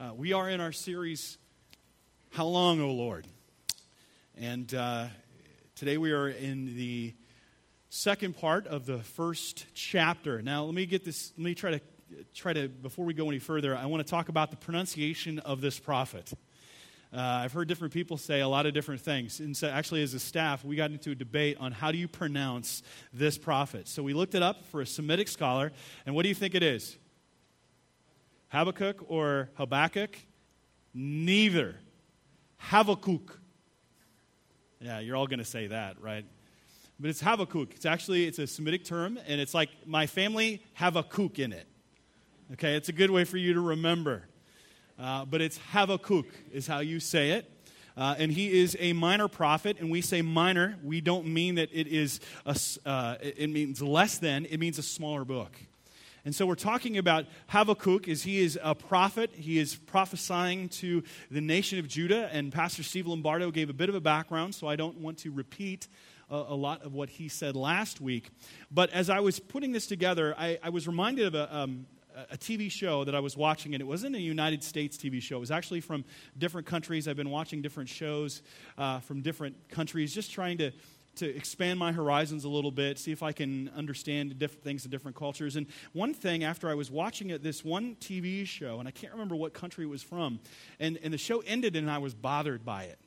Uh, we are in our series, How Long, O Lord? And uh, today we are in the second part of the first chapter. Now, let me get this, let me try to, try to, before we go any further, I want to talk about the pronunciation of this prophet. Uh, I've heard different people say a lot of different things. And so, actually, as a staff, we got into a debate on how do you pronounce this prophet. So, we looked it up for a Semitic scholar, and what do you think it is? Habakkuk or Habakkuk? Neither. Habakkuk. Yeah, you're all going to say that, right? But it's Habakkuk. It's actually it's a Semitic term, and it's like my family have a kook in it. Okay, it's a good way for you to remember. Uh, but it's Habakkuk is how you say it. Uh, and he is a minor prophet, and we say minor. We don't mean that it is a, uh, it means less than. It means a smaller book. And so we're talking about Habakkuk as he is a prophet. He is prophesying to the nation of Judah, and Pastor Steve Lombardo gave a bit of a background, so I don't want to repeat a, a lot of what he said last week. But as I was putting this together, I, I was reminded of a, um, a TV show that I was watching, and it wasn't a United States TV show. It was actually from different countries. I've been watching different shows uh, from different countries, just trying to to expand my horizons a little bit, see if I can understand different things in different cultures. And one thing, after I was watching it, this one TV show, and I can't remember what country it was from, and, and the show ended, and I was bothered by it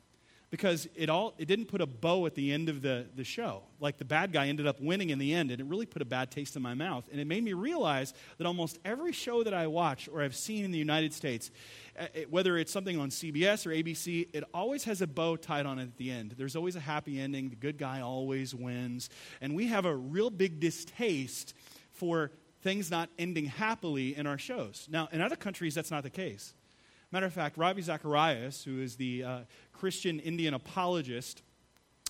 because it all it didn't put a bow at the end of the, the show. Like the bad guy ended up winning in the end and it really put a bad taste in my mouth. And it made me realize that almost every show that i watch or i've seen in the united states uh, whether it's something on cbs or abc it always has a bow tied on it at the end. There's always a happy ending. The good guy always wins. And we have a real big distaste for things not ending happily in our shows. Now in other countries that's not the case Matter of fact, Ravi Zacharias, who is the uh, Christian Indian apologist,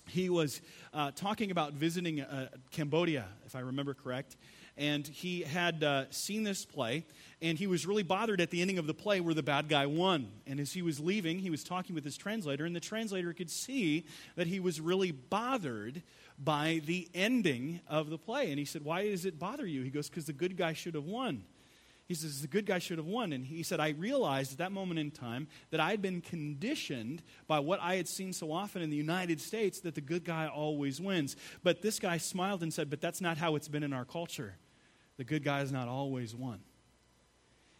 he was uh, talking about visiting uh, Cambodia, if I remember correct. And he had uh, seen this play, and he was really bothered at the ending of the play where the bad guy won. And as he was leaving, he was talking with his translator, and the translator could see that he was really bothered by the ending of the play. And he said, Why does it bother you? He goes, Because the good guy should have won. He says, the good guy should have won. And he said, I realized at that moment in time that I had been conditioned by what I had seen so often in the United States that the good guy always wins. But this guy smiled and said, But that's not how it's been in our culture. The good guy has not always won.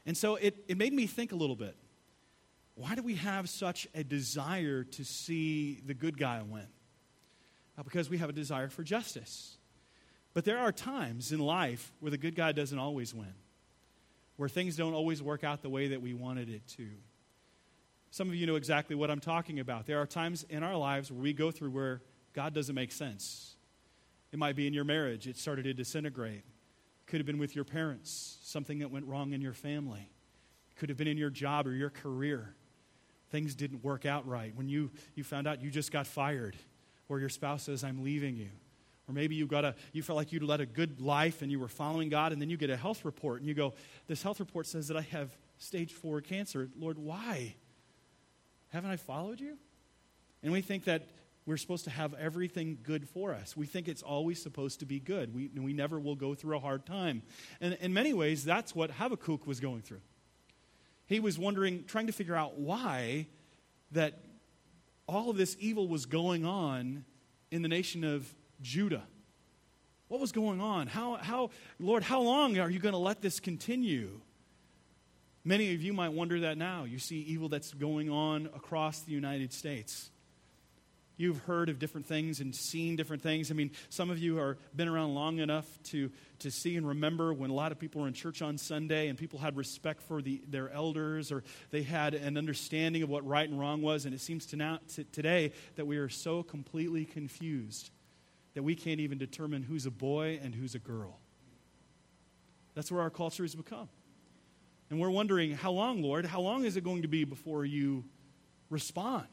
And so it, it made me think a little bit. Why do we have such a desire to see the good guy win? Because we have a desire for justice. But there are times in life where the good guy doesn't always win where things don't always work out the way that we wanted it to. Some of you know exactly what I'm talking about. There are times in our lives where we go through where God doesn't make sense. It might be in your marriage, it started to disintegrate. Could have been with your parents, something that went wrong in your family. Could have been in your job or your career. Things didn't work out right. When you, you found out you just got fired, or your spouse says, I'm leaving you. Or maybe you got a you felt like you'd led a good life and you were following God, and then you get a health report and you go, This health report says that I have stage four cancer. Lord, why? Haven't I followed you? And we think that we're supposed to have everything good for us. We think it's always supposed to be good. We, we never will go through a hard time. And in many ways, that's what Habakkuk was going through. He was wondering, trying to figure out why that all of this evil was going on in the nation of Judah. What was going on? How, how, Lord, how long are you going to let this continue? Many of you might wonder that now. You see evil that's going on across the United States. You've heard of different things and seen different things. I mean, some of you are been around long enough to, to see and remember when a lot of people were in church on Sunday and people had respect for the, their elders or they had an understanding of what right and wrong was. And it seems to now, to today that we are so completely confused that we can't even determine who's a boy and who's a girl. That's where our culture has become. And we're wondering, how long, Lord? How long is it going to be before you respond?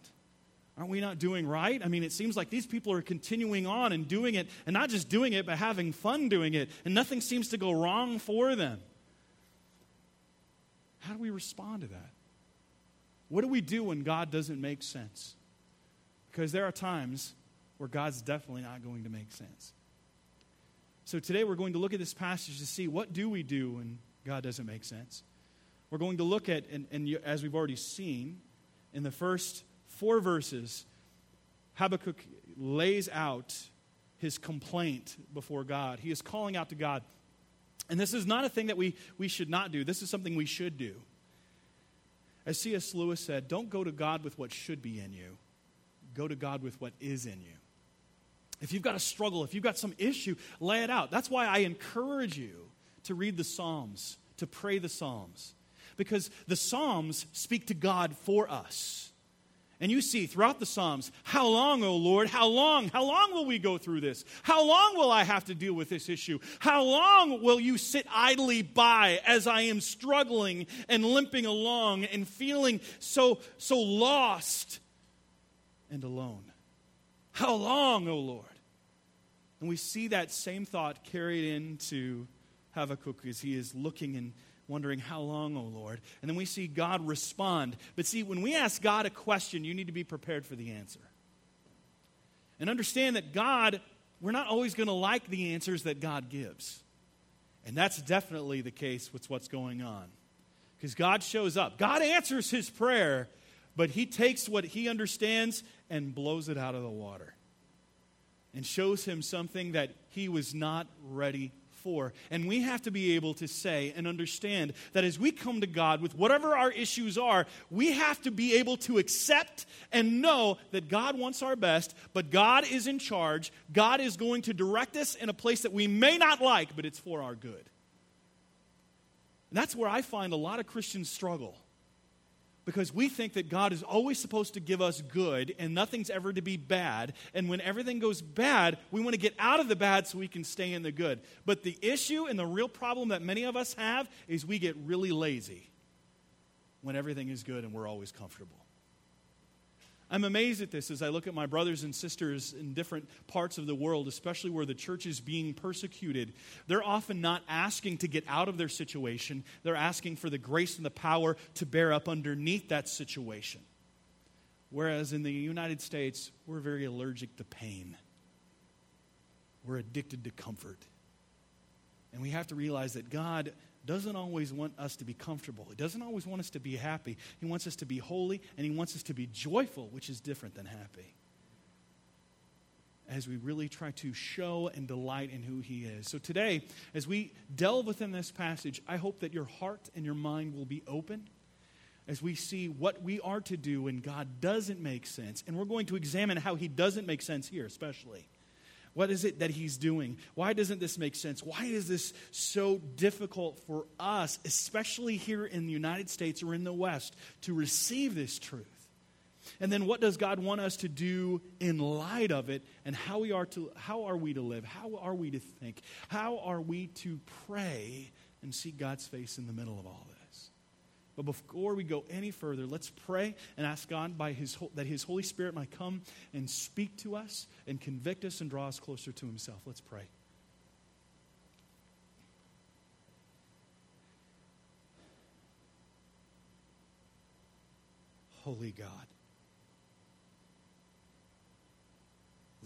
Aren't we not doing right? I mean, it seems like these people are continuing on and doing it, and not just doing it, but having fun doing it, and nothing seems to go wrong for them. How do we respond to that? What do we do when God doesn't make sense? Because there are times where God's definitely not going to make sense. So today we're going to look at this passage to see what do we do when God doesn't make sense? We're going to look at, and, and as we've already seen, in the first four verses, Habakkuk lays out his complaint before God. He is calling out to God. And this is not a thing that we, we should not do, this is something we should do. As C.S. Lewis said, don't go to God with what should be in you, go to God with what is in you. If you've got a struggle, if you've got some issue, lay it out. That's why I encourage you to read the Psalms, to pray the Psalms, because the Psalms speak to God for us. And you see throughout the Psalms, how long, O Lord? How long? How long will we go through this? How long will I have to deal with this issue? How long will you sit idly by as I am struggling and limping along and feeling so, so lost and alone? How long, O Lord? And we see that same thought carried into Habakkuk as he is looking and wondering, How long, O Lord? And then we see God respond. But see, when we ask God a question, you need to be prepared for the answer. And understand that God, we're not always going to like the answers that God gives. And that's definitely the case with what's going on. Because God shows up, God answers his prayer, but he takes what he understands and blows it out of the water and shows him something that he was not ready for. And we have to be able to say and understand that as we come to God with whatever our issues are, we have to be able to accept and know that God wants our best, but God is in charge. God is going to direct us in a place that we may not like, but it's for our good. And that's where I find a lot of Christians struggle because we think that God is always supposed to give us good and nothing's ever to be bad. And when everything goes bad, we want to get out of the bad so we can stay in the good. But the issue and the real problem that many of us have is we get really lazy when everything is good and we're always comfortable. I'm amazed at this as I look at my brothers and sisters in different parts of the world, especially where the church is being persecuted. They're often not asking to get out of their situation, they're asking for the grace and the power to bear up underneath that situation. Whereas in the United States, we're very allergic to pain, we're addicted to comfort. And we have to realize that God doesn't always want us to be comfortable. He doesn't always want us to be happy. He wants us to be holy and He wants us to be joyful, which is different than happy. As we really try to show and delight in who He is. So today, as we delve within this passage, I hope that your heart and your mind will be open as we see what we are to do when God doesn't make sense. And we're going to examine how He doesn't make sense here, especially. What is it that he's doing? Why doesn't this make sense? Why is this so difficult for us, especially here in the United States or in the West, to receive this truth? And then what does God want us to do in light of it and how we are to how are we to live? How are we to think? How are we to pray and see God's face in the middle of all this? But before we go any further, let's pray and ask God by his, that His Holy Spirit might come and speak to us and convict us and draw us closer to Himself. Let's pray. Holy God.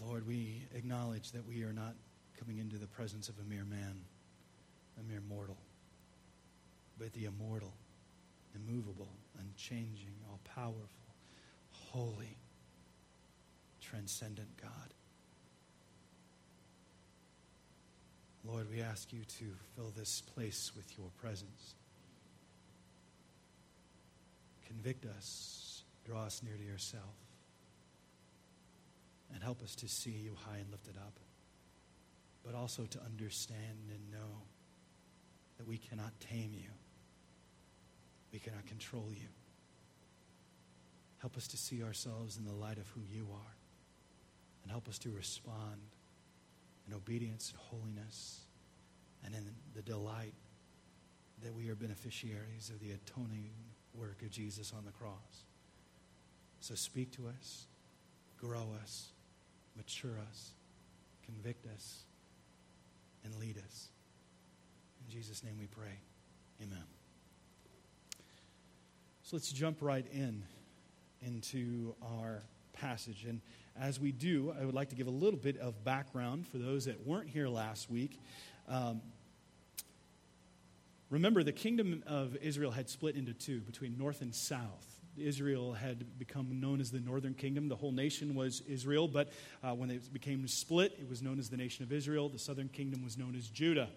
Lord, we acknowledge that we are not coming into the presence of a mere man, a mere mortal, but the immortal immovable, unchanging, all powerful, holy, transcendent God. Lord, we ask you to fill this place with your presence. Convict us, draw us near to yourself, and help us to see you high and lifted up, but also to understand and know that we cannot tame you we cannot control you. Help us to see ourselves in the light of who you are. And help us to respond in obedience and holiness and in the delight that we are beneficiaries of the atoning work of Jesus on the cross. So speak to us, grow us, mature us, convict us, and lead us. In Jesus' name we pray. Amen. Let's jump right in into our passage. And as we do, I would like to give a little bit of background for those that weren't here last week. Um, Remember, the kingdom of Israel had split into two between north and south. Israel had become known as the northern kingdom. The whole nation was Israel, but uh, when it became split, it was known as the nation of Israel. The southern kingdom was known as Judah.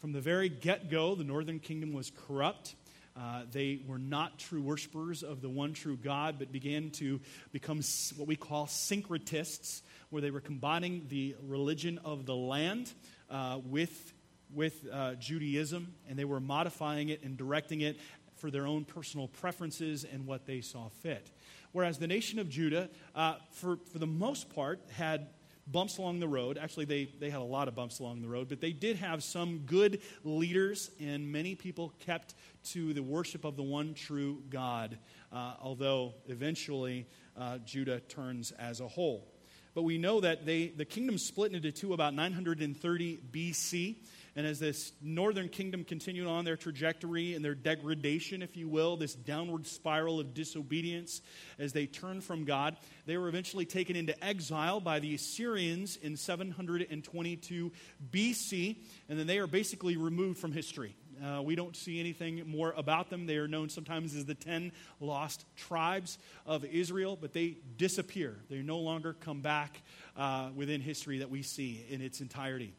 From the very get go, the northern kingdom was corrupt. Uh, they were not true worshippers of the one true God, but began to become what we call syncretists, where they were combining the religion of the land uh, with, with uh, Judaism, and they were modifying it and directing it for their own personal preferences and what they saw fit. Whereas the nation of Judah, uh, for, for the most part, had bumps along the road. Actually, they, they had a lot of bumps along the road, but they did have some good leaders, and many people kept to the worship of the one true God, uh, although eventually uh, Judah turns as a whole. But we know that they, the kingdom split into two about 930 BC. And as this northern kingdom continued on their trajectory and their degradation, if you will, this downward spiral of disobedience, as they turned from God, they were eventually taken into exile by the Assyrians in 722 BC. And then they are basically removed from history. Uh, we don't see anything more about them. They are known sometimes as the 10 lost tribes of Israel, but they disappear. They no longer come back uh, within history that we see in its entirety.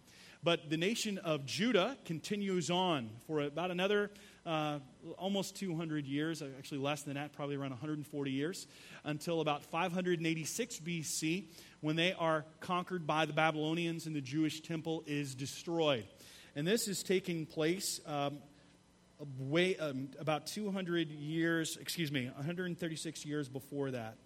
But the nation of Judah continues on for about another uh, almost 200 years, uh, actually less than that, probably around 140 years, until about 586 BC, when they are conquered by the Babylonians and the Jewish temple is destroyed. And this is taking place um, way, um, about 200 years, excuse me, 136 years before that.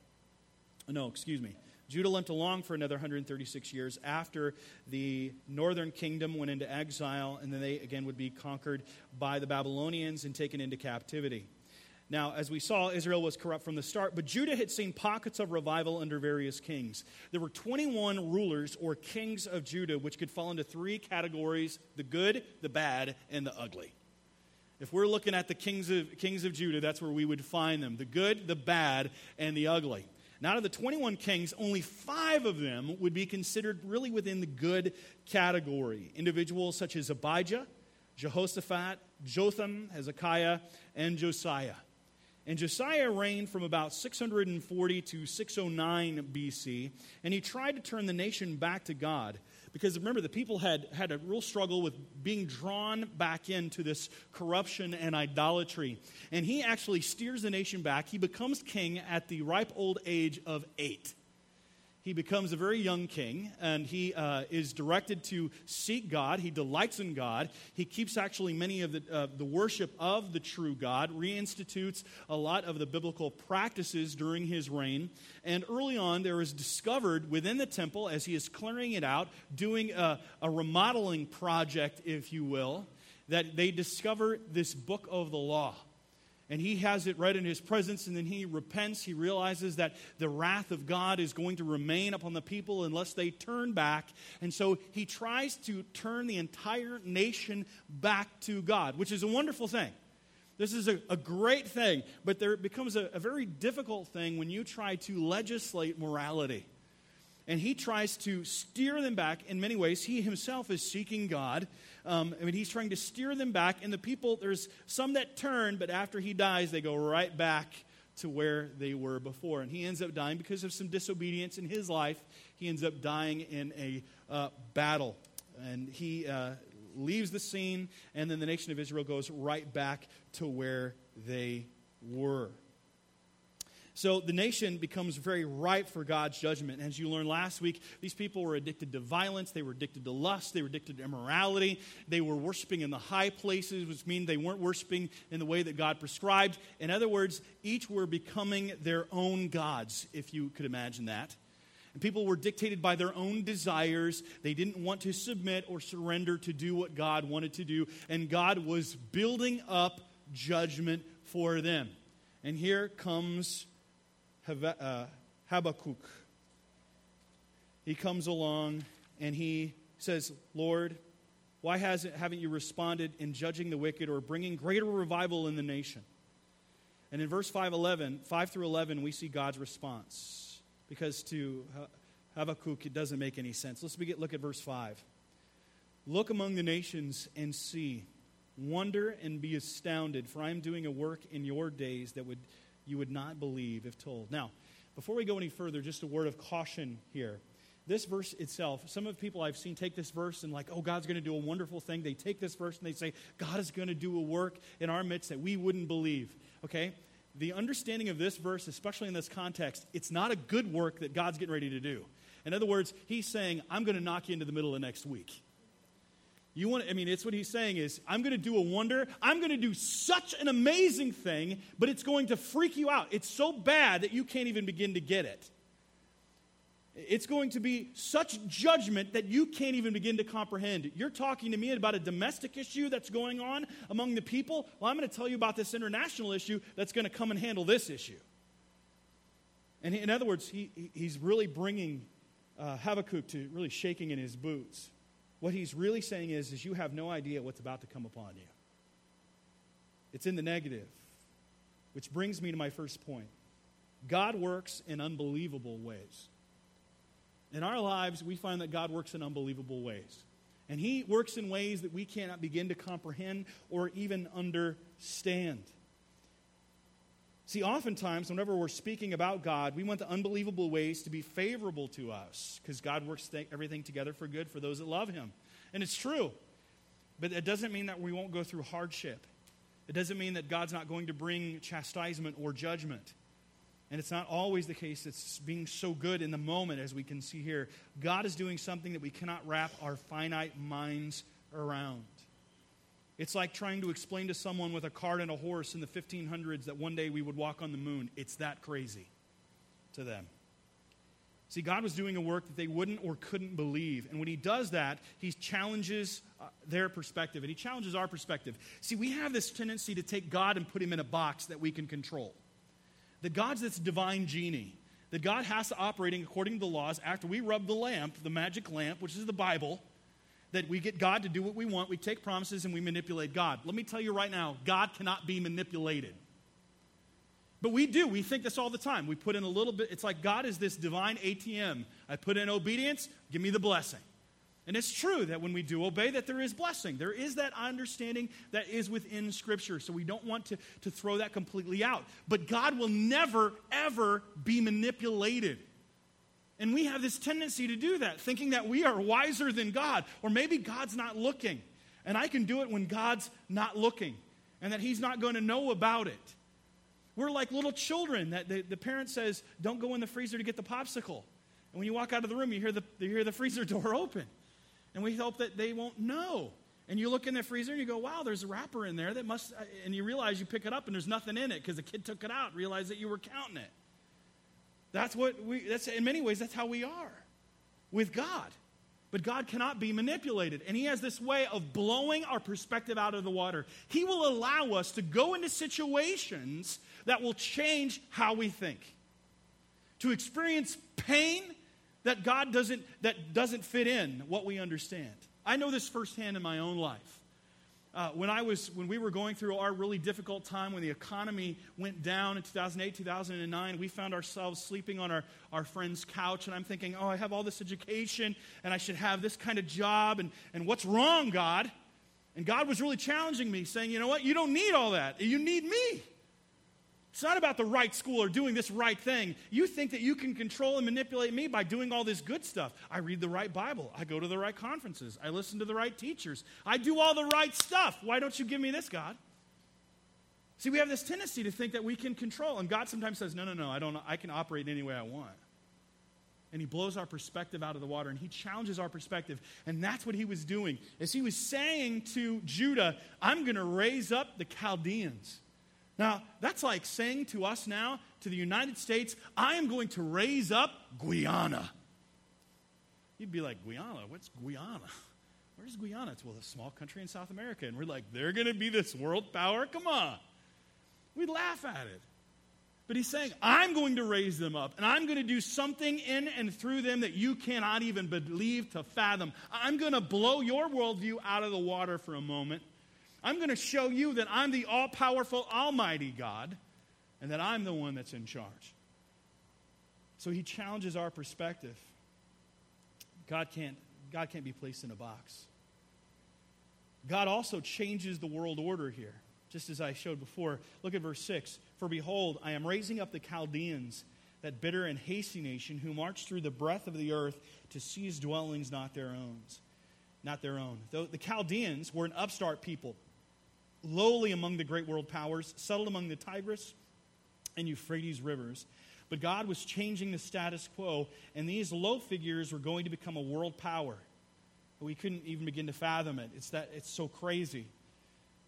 No, excuse me. Judah limped along for another 136 years after the northern kingdom went into exile, and then they again would be conquered by the Babylonians and taken into captivity. Now, as we saw, Israel was corrupt from the start, but Judah had seen pockets of revival under various kings. There were 21 rulers or kings of Judah, which could fall into three categories the good, the bad, and the ugly. If we're looking at the kings of, kings of Judah, that's where we would find them the good, the bad, and the ugly. Now, out of the 21 kings, only five of them would be considered really within the good category. Individuals such as Abijah, Jehoshaphat, Jotham, Hezekiah, and Josiah. And Josiah reigned from about 640 to 609 BC, and he tried to turn the nation back to God. Because remember, the people had had a real struggle with being drawn back into this corruption and idolatry. And he actually steers the nation back. He becomes king at the ripe old age of eight he becomes a very young king and he uh, is directed to seek God. He delights in God. He keeps actually many of the, uh, the worship of the true God, reinstitutes a lot of the biblical practices during his reign. And early on, there is discovered within the temple, as he is clearing it out, doing a, a remodeling project, if you will, that they discover this book of the law and he has it right in his presence, and then he repents. He realizes that the wrath of God is going to remain upon the people unless they turn back. And so he tries to turn the entire nation back to God, which is a wonderful thing. This is a, a great thing, but there becomes a, a very difficult thing when you try to legislate morality and he tries to steer them back in many ways. He himself is seeking God. Um, I mean, he's trying to steer them back, and the people, there's some that turn, but after he dies, they go right back to where they were before. And he ends up dying because of some disobedience in his life. He ends up dying in a uh, battle. And he uh, leaves the scene, and then the nation of Israel goes right back to where they were. So the nation becomes very ripe for God's judgment. As you learned last week, these people were addicted to violence, they were addicted to lust, they were addicted to immorality, they were worshiping in the high places, which means they weren't worshiping in the way that God prescribed. In other words, each were becoming their own gods, if you could imagine that. And people were dictated by their own desires. They didn't want to submit or surrender to do what God wanted to do. And God was building up judgment for them. And here comes Uh, Habakkuk. He comes along and he says, Lord, why hasn't, haven't you responded in judging the wicked or bringing greater revival in the nation? And in verse 5, 11, 5 through 11, we see God's response. Because to Habakkuk, it doesn't make any sense. Let's begin, look at verse 5. Look among the nations and see. Wonder and be astounded, for I am doing a work in your days that would, you would not believe if told. Now, before we go any further, just a word of caution here. This verse itself, some of the people I've seen take this verse and, like, oh, God's going to do a wonderful thing. They take this verse and they say, God is going to do a work in our midst that we wouldn't believe. Okay? The understanding of this verse, especially in this context, it's not a good work that God's getting ready to do. In other words, he's saying, I'm going to knock you into the middle of next week. You want, I mean, it's what he's saying is, I'm going to do a wonder. I'm going to do such an amazing thing, but it's going to freak you out. It's so bad that you can't even begin to get it. It's going to be such judgment that you can't even begin to comprehend. You're talking to me about a domestic issue that's going on among the people. Well, I'm going to tell you about this international issue that's going to come and handle this issue. And in other words, he, he's really bringing uh, Habakkuk to really shaking in his boots. What he's really saying is, is you have no idea what's about to come upon you. It's in the negative. Which brings me to my first point. God works in unbelievable ways. In our lives, we find that God works in unbelievable ways. And He works in ways that we cannot begin to comprehend or even understand. See, oftentimes, whenever we're speaking about God, we want the unbelievable ways to be favorable to us because God works th- everything together for good for those that love Him. And it's true. But it doesn't mean that we won't go through hardship. It doesn't mean that God's not going to bring chastisement or judgment. And it's not always the case it's being so good in the moment as we can see here. God is doing something that we cannot wrap our finite minds around. It's like trying to explain to someone with a cart and a horse in the 1500s that one day we would walk on the moon. It's that crazy to them. See, God was doing a work that they wouldn't or couldn't believe. And when He does that, He challenges uh, their perspective and He challenges our perspective. See, we have this tendency to take God and put Him in a box that we can control. That God's this divine genie, that God has to operating according to the laws after we rub the lamp, the magic lamp, which is the Bible that we get God to do what we want, we take promises and we manipulate God. Let me tell you right now, God cannot be manipulated. But we do. We think this all the time. We put in a little bit, it's like God is this divine ATM. I put in obedience, give me the blessing. And it's true that when we do obey, that there is blessing. There is that understanding that is within Scripture. So we don't want to, to throw that completely out. But God will never, ever be manipulated. And we have this tendency to do that, thinking that we are wiser than God, or maybe God's not looking. And I can do it when God's not looking, and that He's not going to know about it. We're like little children that the, the parent says, Don't go in the freezer to get the popsicle. And when you walk out of the room, you hear the, you hear the freezer door open. And we hope that they won't know. And you look in the freezer and you go, wow, there's a wrapper in there that must, uh, and you realize you pick it up and there's nothing in it because the kid took it out, realized that you were counting it. That's what we, that's, in many ways, that's how we are with God. But God cannot be manipulated. And He has this way of blowing our perspective out of the water. He will allow us to go into situations that will change how we think, to experience pain that God doesn't, that doesn't fit in what we understand. I know this firsthand in my own life. Uh, when I was when we were going through our really difficult time when the economy went down in 2008 2009 we found ourselves sleeping on our, our friend's couch and i'm thinking oh i have all this education and i should have this kind of job and, and what's wrong god? And god was really challenging me saying you know what? You don't need all that. You need me it's not about the right school or doing this right thing. You think that you can control and manipulate me by doing all this good stuff. I read the right Bible. I go to the right conferences. I listen to the right teachers. I do all the right stuff. Why don't you give me this, God? See, we have this tendency to think that we can control. And God sometimes says, no, no, no, I, don't, I can operate any way I want. And he blows our perspective out of the water and he challenges our perspective. And that's what he was doing. As he was saying to Judah, I'm going to raise up the Chaldeans. Now, that's like saying to us now, to the United States, I am going to raise up Guyana. You'd be like, Guyana? What's Guyana? Where's Guyana? It's, well, a small country in South America. And we're like, they're going to be this world power? Come on. We'd laugh at it. But he's saying, I'm going to raise them up, and I'm going to do something in and through them that you cannot even believe to fathom. I'm going to blow your worldview out of the water for a moment I'm going to show you that I'm the all powerful, almighty God and that I'm the one that's in charge. So he challenges our perspective. God can't, God can't be placed in a box. God also changes the world order here, just as I showed before. Look at verse 6. For behold, I am raising up the Chaldeans, that bitter and hasty nation, who march through the breadth of the earth to seize dwellings not their own. Not their own. The Chaldeans were an upstart people, lowly among the great world powers, settled among the Tigris and Euphrates rivers. But God was changing the status quo, and these low figures were going to become a world power. We couldn't even begin to fathom it. It's, that, it's so crazy.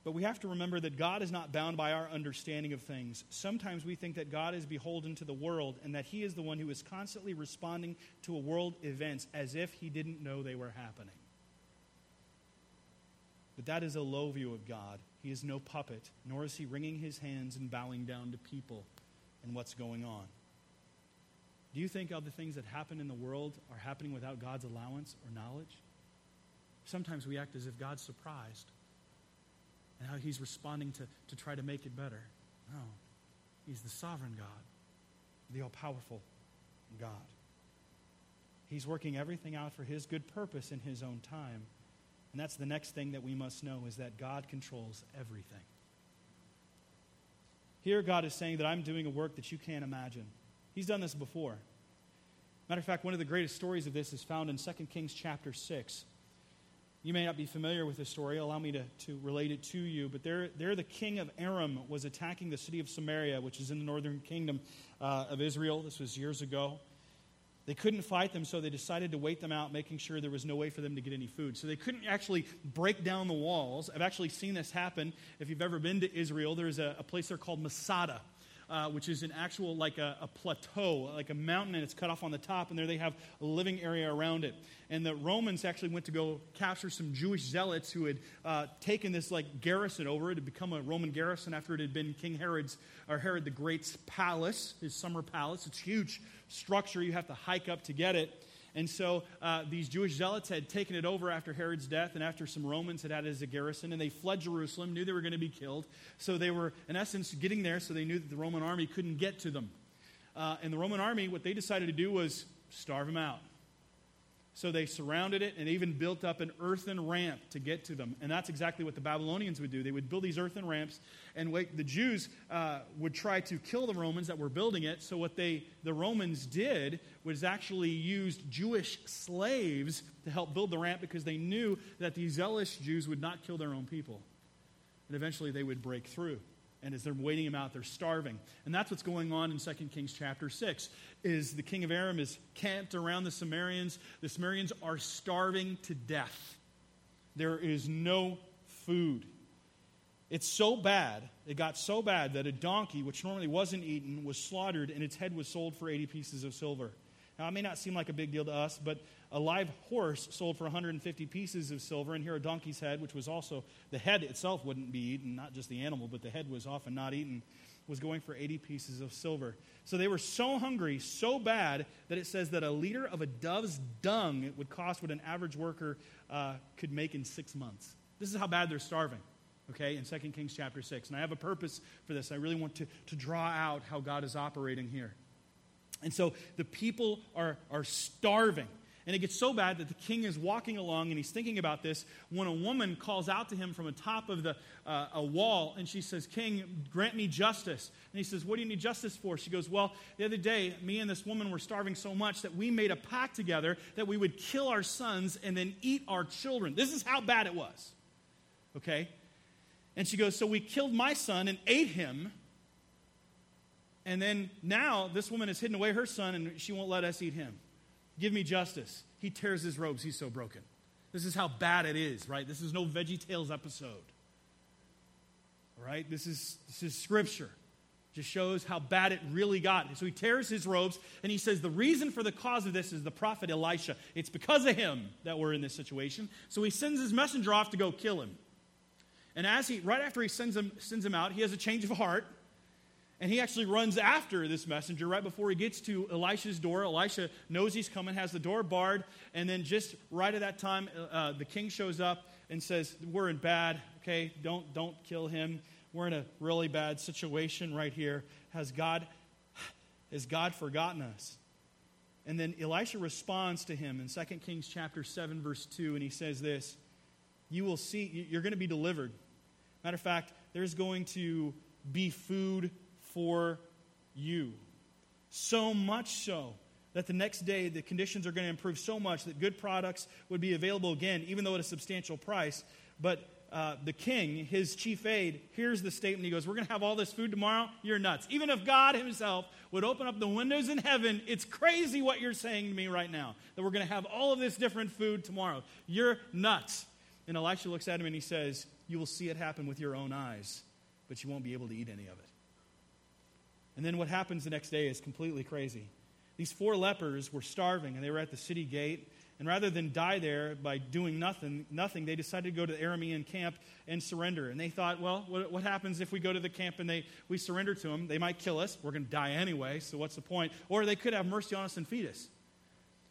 But we have to remember that God is not bound by our understanding of things. Sometimes we think that God is beholden to the world and that He is the one who is constantly responding to a world events as if He didn't know they were happening. But that is a low view of God. He is no puppet, nor is He wringing His hands and bowing down to people and what's going on. Do you think all the things that happen in the world are happening without God's allowance or knowledge? Sometimes we act as if God's surprised and how he's responding to, to try to make it better. No, he's the sovereign God, the all powerful God. He's working everything out for his good purpose in his own time. And that's the next thing that we must know is that God controls everything. Here, God is saying that I'm doing a work that you can't imagine. He's done this before. Matter of fact, one of the greatest stories of this is found in 2 Kings chapter 6. You may not be familiar with this story. Allow me to, to relate it to you. But there, there, the king of Aram was attacking the city of Samaria, which is in the northern kingdom uh, of Israel. This was years ago. They couldn't fight them, so they decided to wait them out, making sure there was no way for them to get any food. So they couldn't actually break down the walls. I've actually seen this happen. If you've ever been to Israel, there's a, a place there called Masada uh, which is an actual, like a, a, plateau, like a mountain, and it's cut off on the top, and there they have a living area around it. And the Romans actually went to go capture some Jewish zealots who had uh, taken this like garrison over. It had become a Roman garrison after it had been King Herod's, or Herod the Great's palace, his summer palace. It's huge structure. You have to hike up to get it. And so uh, these Jewish zealots had taken it over after Herod's death and after some Romans had had it as a garrison, and they fled Jerusalem, knew they were going to be killed. So they were, in essence, getting there so they knew that the Roman army couldn't get to them. Uh, and the Roman army, what they decided to do was starve them out. So they surrounded it and even built up an earthen ramp to get to them. And that's exactly what the Babylonians would do. They would build these earthen ramps, and the Jews uh, would try to kill the Romans that were building it. So what they, the Romans did was actually use Jewish slaves to help build the ramp because they knew that these zealous Jews would not kill their own people. And eventually they would break through and as they're waiting him out they're starving. And that's what's going on in 2 kings chapter 6 is the king of aram is camped around the samaritans the samaritans are starving to death. There is no food. It's so bad it got so bad that a donkey which normally wasn't eaten was slaughtered and its head was sold for 80 pieces of silver. Now it may not seem like a big deal to us but a live horse sold for 150 pieces of silver, and here a donkey's head, which was also, the head itself wouldn't be eaten, not just the animal, but the head was often not eaten, was going for 80 pieces of silver. So they were so hungry, so bad, that it says that a liter of a dove's dung would cost what an average worker uh, could make in six months. This is how bad they're starving okay, in 2 Kings chapter 6. And I have a purpose for this. I really want to, to draw out how God is operating here. And so the people are, are starving. And it gets so bad that the king is walking along and he's thinking about this when a woman calls out to him from the top of the, uh, a wall and she says, King, grant me justice. And he says, What do you need justice for? She goes, Well, the other day, me and this woman were starving so much that we made a pact together that we would kill our sons and then eat our children. This is how bad it was. Okay? And she goes, So we killed my son and ate him. And then now this woman has hidden away her son and she won't let us eat him. Give me justice. He tears his robes. He's so broken. This is how bad it is, right? This is no Veggie Tales episode. Right? This is, this is scripture. Just shows how bad it really got. So he tears his robes and he says, The reason for the cause of this is the prophet Elisha. It's because of him that we're in this situation. So he sends his messenger off to go kill him. And as he, right after he sends him, sends him out, he has a change of heart and he actually runs after this messenger right before he gets to Elisha's door. Elisha knows he's coming, has the door barred, and then just right at that time, uh, the king shows up and says, "We're in bad. Okay, don't don't kill him. We're in a really bad situation right here. Has God has God forgotten us?" And then Elisha responds to him in 2 Kings chapter 7 verse 2 and he says this, you will see, you're going to be delivered. Matter of fact, there's going to be food for you. So much so that the next day the conditions are going to improve so much that good products would be available again, even though at a substantial price. But uh, the king, his chief aide, hears the statement. He goes, We're going to have all this food tomorrow. You're nuts. Even if God himself would open up the windows in heaven, it's crazy what you're saying to me right now that we're going to have all of this different food tomorrow. You're nuts. And Elisha looks at him and he says, You will see it happen with your own eyes, but you won't be able to eat any of it. And then what happens the next day is completely crazy. These four lepers were starving and they were at the city gate and rather than die there by doing nothing, nothing, they decided to go to the Aramean camp and surrender. And they thought, well, what, what happens if we go to the camp and they, we surrender to them? They might kill us. We're going to die anyway, so what's the point? Or they could have mercy on us and feed us.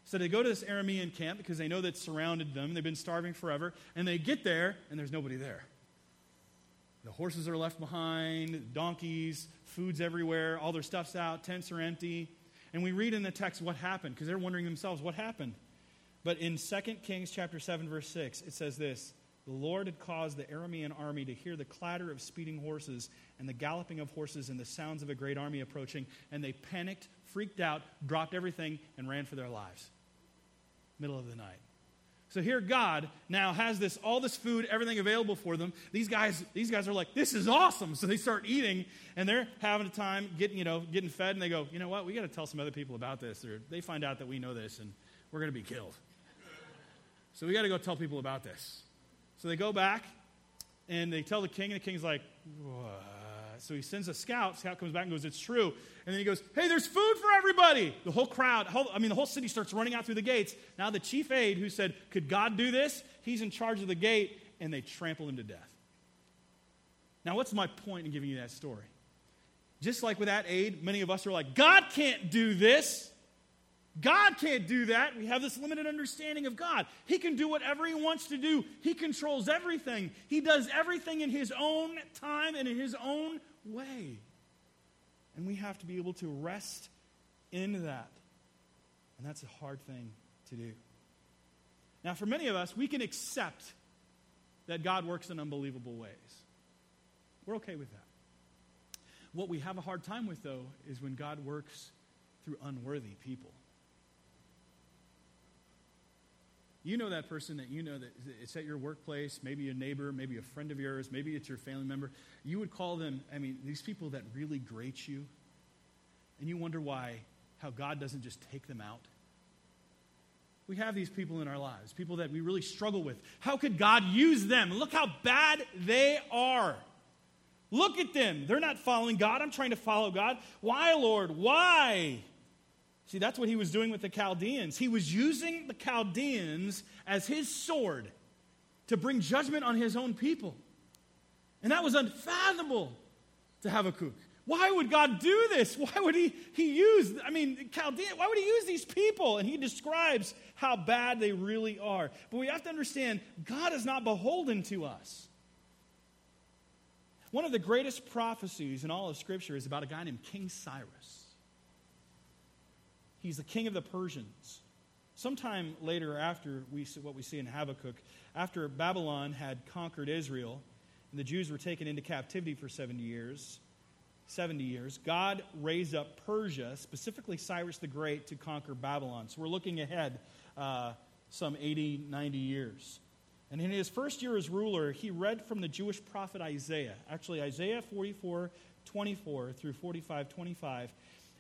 So they go to this Aramean camp because they know that surrounded them. They've been starving forever. And they get there, and there's nobody there. The horses are left behind, donkeys, food's everywhere, all their stuff's out, tents are empty. And we read in the text what happened because they're wondering themselves, what happened? But in 2 Kings chapter 7 verse 6 it says this, the Lord had caused the Aramean army to hear the clatter of speeding horses and the galloping of horses and the sounds of a great army approaching, and they panicked, freaked out, dropped everything, and ran for their lives. Middle of the night. So here God now has this all this food, everything available for them. These guys, these guys are like, this is awesome. So they start eating and they're having a time getting, you know, getting fed, and they go, you know what, we got to tell some other people about this. Or they find out that we know this and we're going to be killed. So we got to go tell people about this. So they go back and they tell the king, and the king's like, what? So he sends a scout. Scout comes back and goes, It's true. And then he goes, Hey, there's food for everybody. The whole crowd, whole, I mean, the whole city starts running out through the gates. Now, the chief aide who said, Could God do this? He's in charge of the gate, and they trample him to death. Now, what's my point in giving you that story? Just like with that aide, many of us are like, God can't do this. God can't do that. We have this limited understanding of God. He can do whatever He wants to do, He controls everything. He does everything in His own time and in His own way. And we have to be able to rest in that. And that's a hard thing to do. Now, for many of us, we can accept that God works in unbelievable ways. We're okay with that. What we have a hard time with, though, is when God works through unworthy people. You know that person that you know that it's at your workplace, maybe a neighbor, maybe a friend of yours, maybe it's your family member. You would call them, I mean, these people that really grate you, and you wonder why, how God doesn't just take them out. We have these people in our lives, people that we really struggle with. How could God use them? Look how bad they are. Look at them. They're not following God. I'm trying to follow God. Why, Lord? Why? See, that's what he was doing with the Chaldeans. He was using the Chaldeans as his sword to bring judgment on his own people. And that was unfathomable to Habakkuk. Why would God do this? Why would he, he use, I mean, Chaldean, why would he use these people? And he describes how bad they really are. But we have to understand God is not beholden to us. One of the greatest prophecies in all of Scripture is about a guy named King Cyrus. He's the king of the Persians. Sometime later, after we see what we see in Habakkuk, after Babylon had conquered Israel and the Jews were taken into captivity for 70 years, 70 years, God raised up Persia, specifically Cyrus the Great, to conquer Babylon. So we're looking ahead uh, some 80, 90 years. And in his first year as ruler, he read from the Jewish prophet Isaiah. Actually, Isaiah 44, 24 through 45, 25.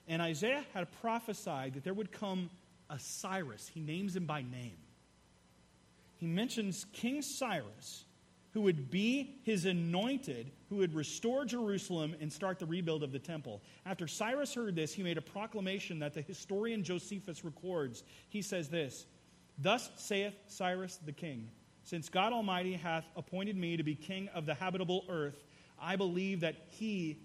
And Isaiah had prophesied that there would come a Cyrus. He names him by name. He mentions King Cyrus, who would be his anointed, who would restore Jerusalem and start the rebuild of the temple. After Cyrus heard this, he made a proclamation that the historian Josephus records. He says this Thus saith Cyrus the king, Since God Almighty hath appointed me to be king of the habitable earth, I believe that he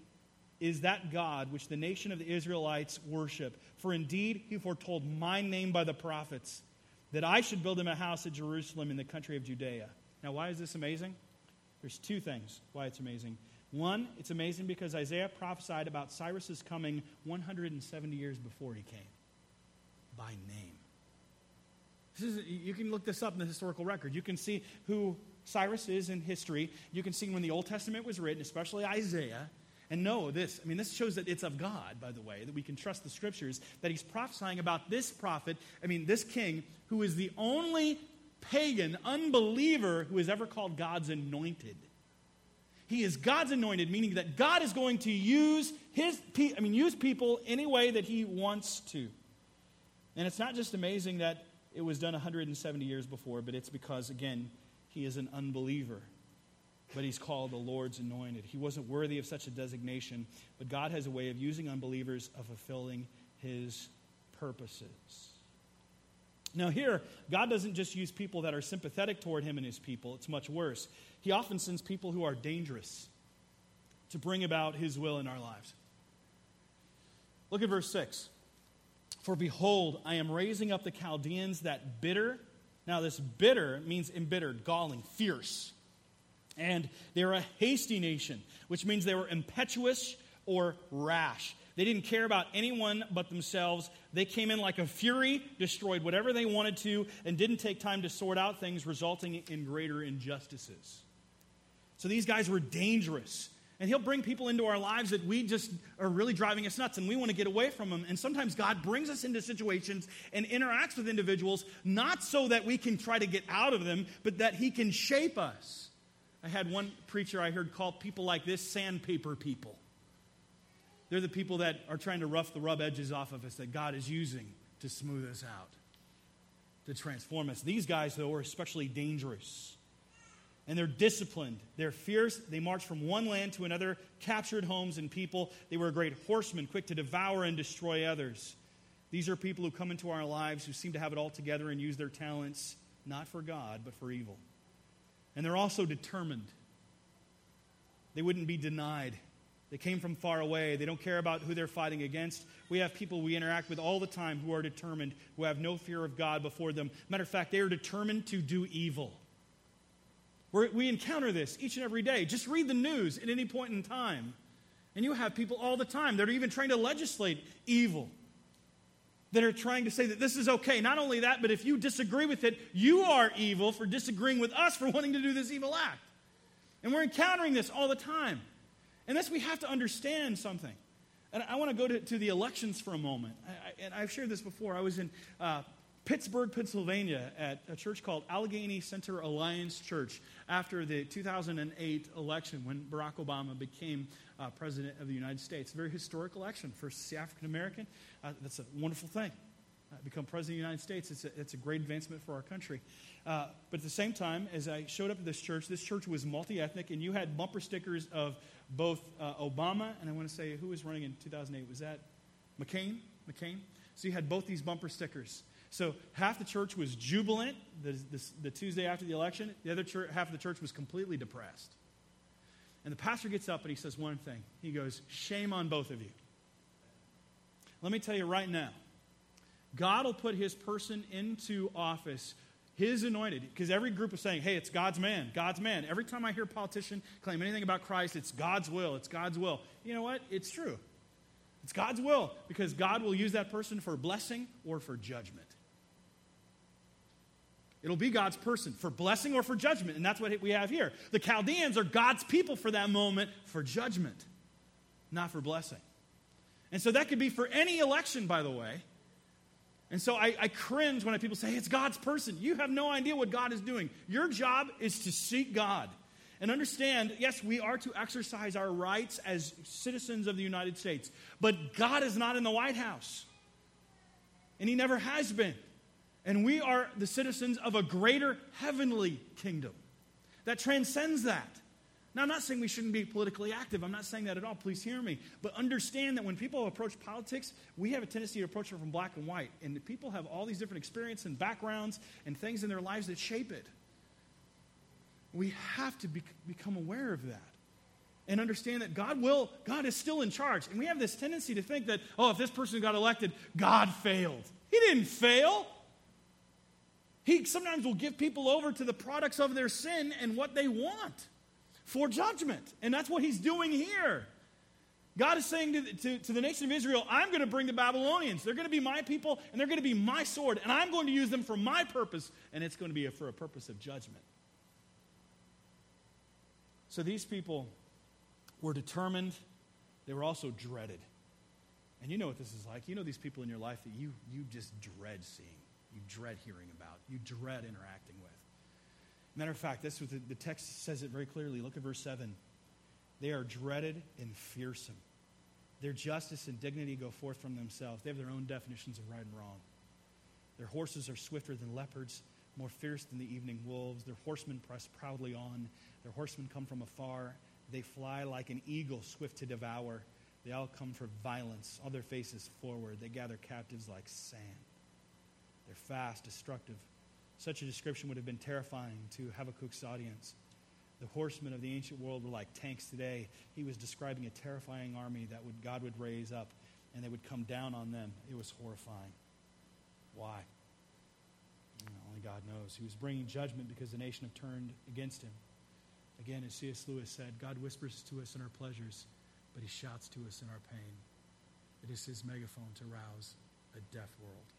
is that God which the nation of the Israelites worship. For indeed, he foretold my name by the prophets, that I should build him a house at Jerusalem in the country of Judea. Now, why is this amazing? There's two things why it's amazing. One, it's amazing because Isaiah prophesied about Cyrus's coming 170 years before he came by name. Is, you can look this up in the historical record. You can see who Cyrus is in history. You can see when the Old Testament was written, especially Isaiah. And know this, I mean, this shows that it's of God, by the way, that we can trust the scriptures, that he's prophesying about this prophet, I mean, this king, who is the only pagan unbeliever who is ever called God's anointed. He is God's anointed, meaning that God is going to use his I mean use people any way that he wants to. And it's not just amazing that it was done 170 years before, but it's because again, he is an unbeliever. But he's called the Lord's anointed. He wasn't worthy of such a designation, but God has a way of using unbelievers of fulfilling his purposes. Now, here, God doesn't just use people that are sympathetic toward him and his people, it's much worse. He often sends people who are dangerous to bring about his will in our lives. Look at verse 6. For behold, I am raising up the Chaldeans that bitter. Now, this bitter means embittered, galling, fierce. And they're a hasty nation, which means they were impetuous or rash. They didn't care about anyone but themselves. They came in like a fury, destroyed whatever they wanted to, and didn't take time to sort out things, resulting in greater injustices. So these guys were dangerous. And he'll bring people into our lives that we just are really driving us nuts and we want to get away from them. And sometimes God brings us into situations and interacts with individuals not so that we can try to get out of them, but that he can shape us. I had one preacher I heard call people like this sandpaper people. They're the people that are trying to rough the rub edges off of us that God is using to smooth us out, to transform us. These guys, though, are especially dangerous. And they're disciplined. They're fierce. They march from one land to another, captured homes and people. They were a great horsemen, quick to devour and destroy others. These are people who come into our lives who seem to have it all together and use their talents not for God, but for evil. And they're also determined. They wouldn't be denied. They came from far away. They don't care about who they're fighting against. We have people we interact with all the time who are determined, who have no fear of God before them. Matter of fact, they are determined to do evil. We're, we encounter this each and every day. Just read the news at any point in time. And you have people all the time that are even trying to legislate evil, that are trying to say that this is okay. Not only that, but if you disagree with it, you are evil for disagreeing with us for wanting to do this evil act. And we're encountering this all the time. And thus, we have to understand something. And I want to go to, to the elections for a moment. I, I, and I've shared this before. I was in uh, Pittsburgh, Pennsylvania, at a church called Allegheny Center Alliance Church after the 2008 election when Barack Obama became uh, president of the United States. Very historic election for African American. Uh, that's a wonderful thing. Uh, become president of the United States, it's a, it's a great advancement for our country. Uh, but at the same time, as I showed up at this church, this church was multi ethnic, and you had bumper stickers of both uh, Obama and I want to say who was running in 2008? Was that McCain? McCain? So you had both these bumper stickers. So half the church was jubilant the, the, the Tuesday after the election, the other church, half of the church was completely depressed. And the pastor gets up and he says one thing. He goes, Shame on both of you. Let me tell you right now God will put his person into office his anointed, because every group is saying, hey, it's God's man, God's man. Every time I hear a politician claim anything about Christ, it's God's will, it's God's will. You know what? It's true. It's God's will, because God will use that person for blessing or for judgment. It'll be God's person for blessing or for judgment, and that's what we have here. The Chaldeans are God's people for that moment for judgment, not for blessing. And so that could be for any election, by the way. And so I, I, cringe when people say, it's God's person. You have no idea what God is doing. Your job is to seek God and understand yes, we are to exercise our rights as citizens of the United States, but God is not in the White House, and He never has been. And we are the citizens of a greater heavenly kingdom that transcends that. Now, I'm not saying we shouldn't be politically active. I'm not saying that at all. Please hear me. But understand that when people approach politics, we have a tendency to approach it from black and white. And people have all these different experiences and backgrounds and things in their lives that shape it. We have to be, become aware of that and understand that God will, God is still in charge. And we have this tendency to think that, oh, if this person got elected, God failed. He didn't fail. He sometimes will give people over to the products of their sin and what they want for judgment. And that's what he's doing here. God is saying to, to, to, the nation of Israel, I'm going to bring the Babylonians. They're going to be my people, and they're going to be my sword, and I'm going to use them for my purpose, and it's going to be for a purpose of judgment. So these people were determined, they were also dreaded. And you know what this is like. You know these people in your life that you, you just dread seeing, you dread hearing about, you dread interacting with. Matter of fact, this the, the text says it very clearly. Look at verse 7. They are dreaded and fearsome. Their justice and dignity go forth from themselves. They have their own definitions of right and wrong. Their horses are swifter than leopards, more fierce than the evening wolves. Their horsemen press proudly on. Their horsemen come from afar. They fly like an eagle, swift to devour. They all come for violence, all their faces forward. They gather captives like sand. They're fast, destructive. Such a description would have been terrifying to Habakkuk's audience. The horsemen of the ancient world were like tanks today. He was describing a terrifying army that would, God would raise up, and they would come down on them. It was horrifying. Why? Only God knows. He was bringing judgment because the nation had turned against him. Again, as C.S. Lewis said, God whispers to us in our pleasures, but he shouts to us in our pain. It is his megaphone to rouse a deaf world.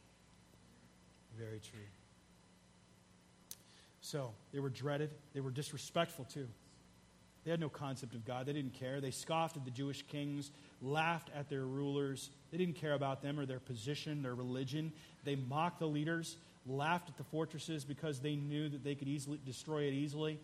Very true. So, they were dreaded. They were disrespectful, too. They had no concept of God. They didn't care. They scoffed at the Jewish kings, laughed at their rulers. They didn't care about them or their position, their religion. They mocked the leaders, laughed at the fortresses because they knew that they could easily destroy it easily.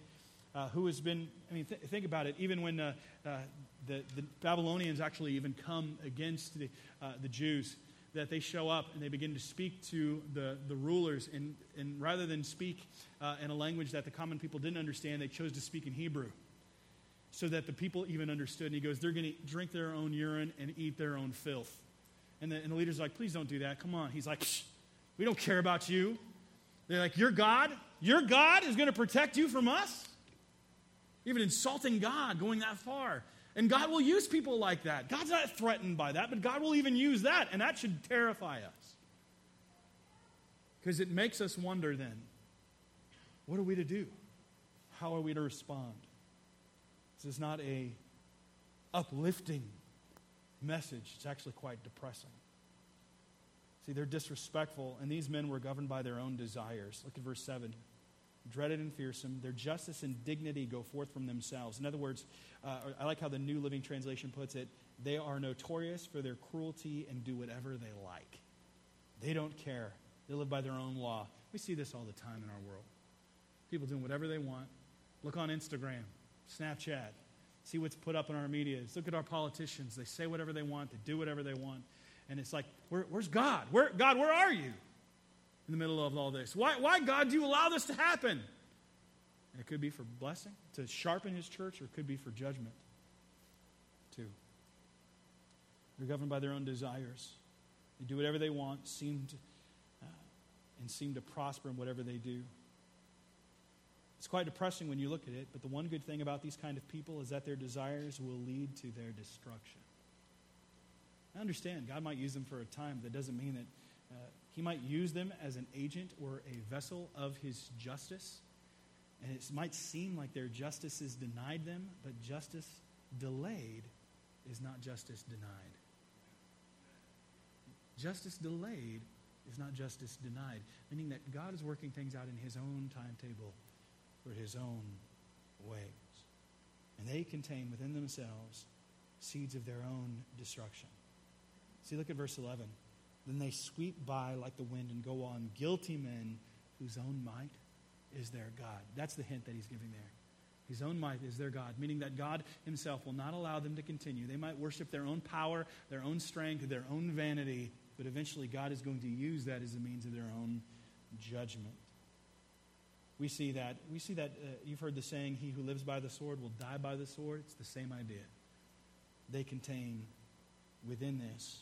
Uh, who has been, I mean, th- think about it, even when uh, uh, the, the, Babylonians actually even come against the, uh, the Jews, that they show up and they begin to speak to the, the rulers, and, and rather than speak uh, in a language that the common people didn't understand, they chose to speak in Hebrew so that the people even understood. And he goes, They're going to drink their own urine and eat their own filth. And the, and the leader's like, Please don't do that. Come on. He's like, We don't care about you. They're like, Your God? Your God is going to protect you from us? Even insulting God, going that far. And God will use people like that. God's not threatened by that, but God will even use that, and that should terrify us. Because it makes us wonder then what are we to do? How are we to respond? This is not a uplifting message. It's actually quite depressing. See, they're disrespectful, and these men were governed by their own desires. Look at verse 7. Dreaded and fearsome, their justice and dignity go forth from themselves. In other words, uh, I like how the New Living Translation puts it they are notorious for their cruelty and do whatever they like. They don't care. They live by their own law. We see this all the time in our world. People doing whatever they want. Look on Instagram, Snapchat. See what's put up in our media. Look at our politicians. They say whatever they want, they do whatever they want. And it's like, where, where's God? Where, God, where are you in the middle of all this? Why, why, God, do you allow this to happen? It could be for blessing, to sharpen his church, or it could be for judgment, too. They're governed by their own desires. They do whatever they want, seem to, uh, and seem to prosper in whatever they do. It's quite depressing when you look at it, but the one good thing about these kind of people is that their desires will lead to their destruction. I understand God might use them for a time. That doesn't mean that uh, He might use them as an agent or a vessel of His justice. And it might seem like their justice is denied them, but justice delayed is not justice denied. Justice delayed is not justice denied, meaning that God is working things out in His own timetable for his own ways. And they contain within themselves seeds of their own destruction. See, look at verse 11. Then they sweep by like the wind and go on, guilty men whose own might is their God. That's the hint that he's giving there. His own might is their God, meaning that God himself will not allow them to continue. They might worship their own power, their own strength, their own vanity, but eventually God is going to use that as a means of their own judgment we see that. We see that uh, you've heard the saying, He who lives by the sword will die by the sword. It's the same idea. They contain within this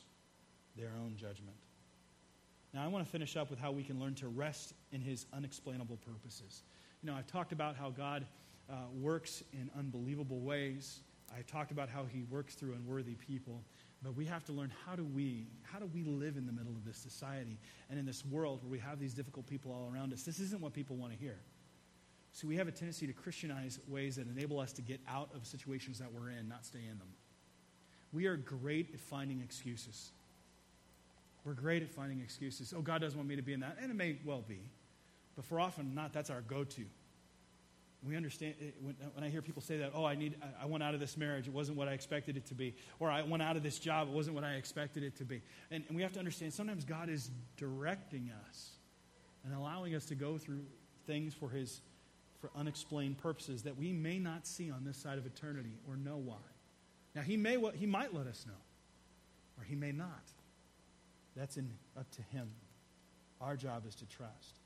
their own judgment. Now, I want to finish up with how we can learn to rest in His unexplainable purposes. You know, I've talked about how God uh, works in unbelievable ways. I talked about how He works through unworthy people. But we have to learn how do we how do we live in the middle of this society and in this world where we have these difficult people all around us. This isn't what people want to hear. So we have a tendency to Christianize ways that enable us to get out of situations that we're in, not stay in them. We are great at finding excuses. We're great at finding excuses. Oh, God doesn't want me to be in that. And it may well be. But for often not, that's our go to. We understand eh, when, when, I hear people say that, oh, I need, I went out of this marriage, it wasn't what I expected it to be, or I went out of this job, it wasn't what I expected it to be. And, and we have to understand sometimes God is directing us and allowing us to go through things for His for unexplained purposes that we may not see on this side of eternity or know why. Now, He may He might let us know, or He may not. That's in, up to Him. Our job is to trust.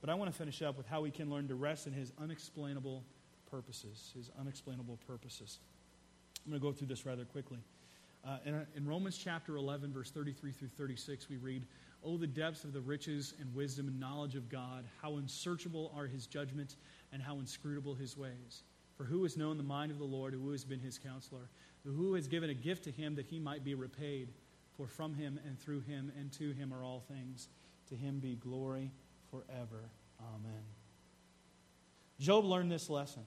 But I want to finish up with how we can learn to rest in His unexplainable purposes. His unexplainable purposes. I'm going to go through this rather quickly. Uh, in, in Romans chapter 11, verse 33 through 36, we read, Oh, the depths of the riches and wisdom and knowledge of God! How unsearchable are his judgments and how inscrutable his ways. For who has known the mind of the Lord, who has been his counselor? Who has given a gift to him that he might be repaid? For from him and through him and to him are all things. To him be glory forever. Amen. Job learned this lesson.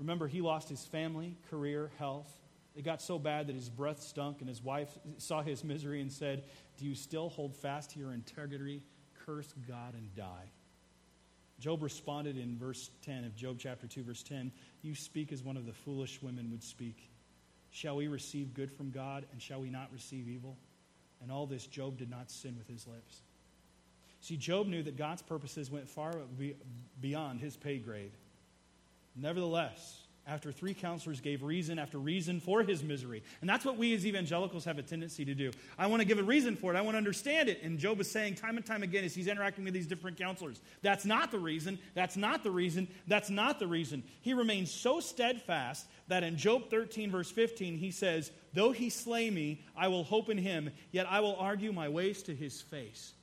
Remember, he lost his family, career, health. It got so bad that his breath stunk, and his wife saw his misery and said, Do you still hold fast to your integrity? Curse God and die. Job responded in verse 10 of Job chapter 2, verse 10 You speak as one of the foolish women would speak. Shall we receive good from God, and shall we not receive evil? And all this, Job did not sin with his lips. See, Job knew that God's purposes went far beyond his pay grade. Nevertheless, after three counselors gave reason after reason for his misery. And that's what we as evangelicals have a tendency to do. I want to give a reason for it. I want to understand it. And Job is saying time and time again as he's interacting with these different counselors, that's not the reason. That's not the reason. That's not the reason. He remains so steadfast that in Job 13, verse 15, he says, Though he slay me, I will hope in him, yet I will argue my ways to his face.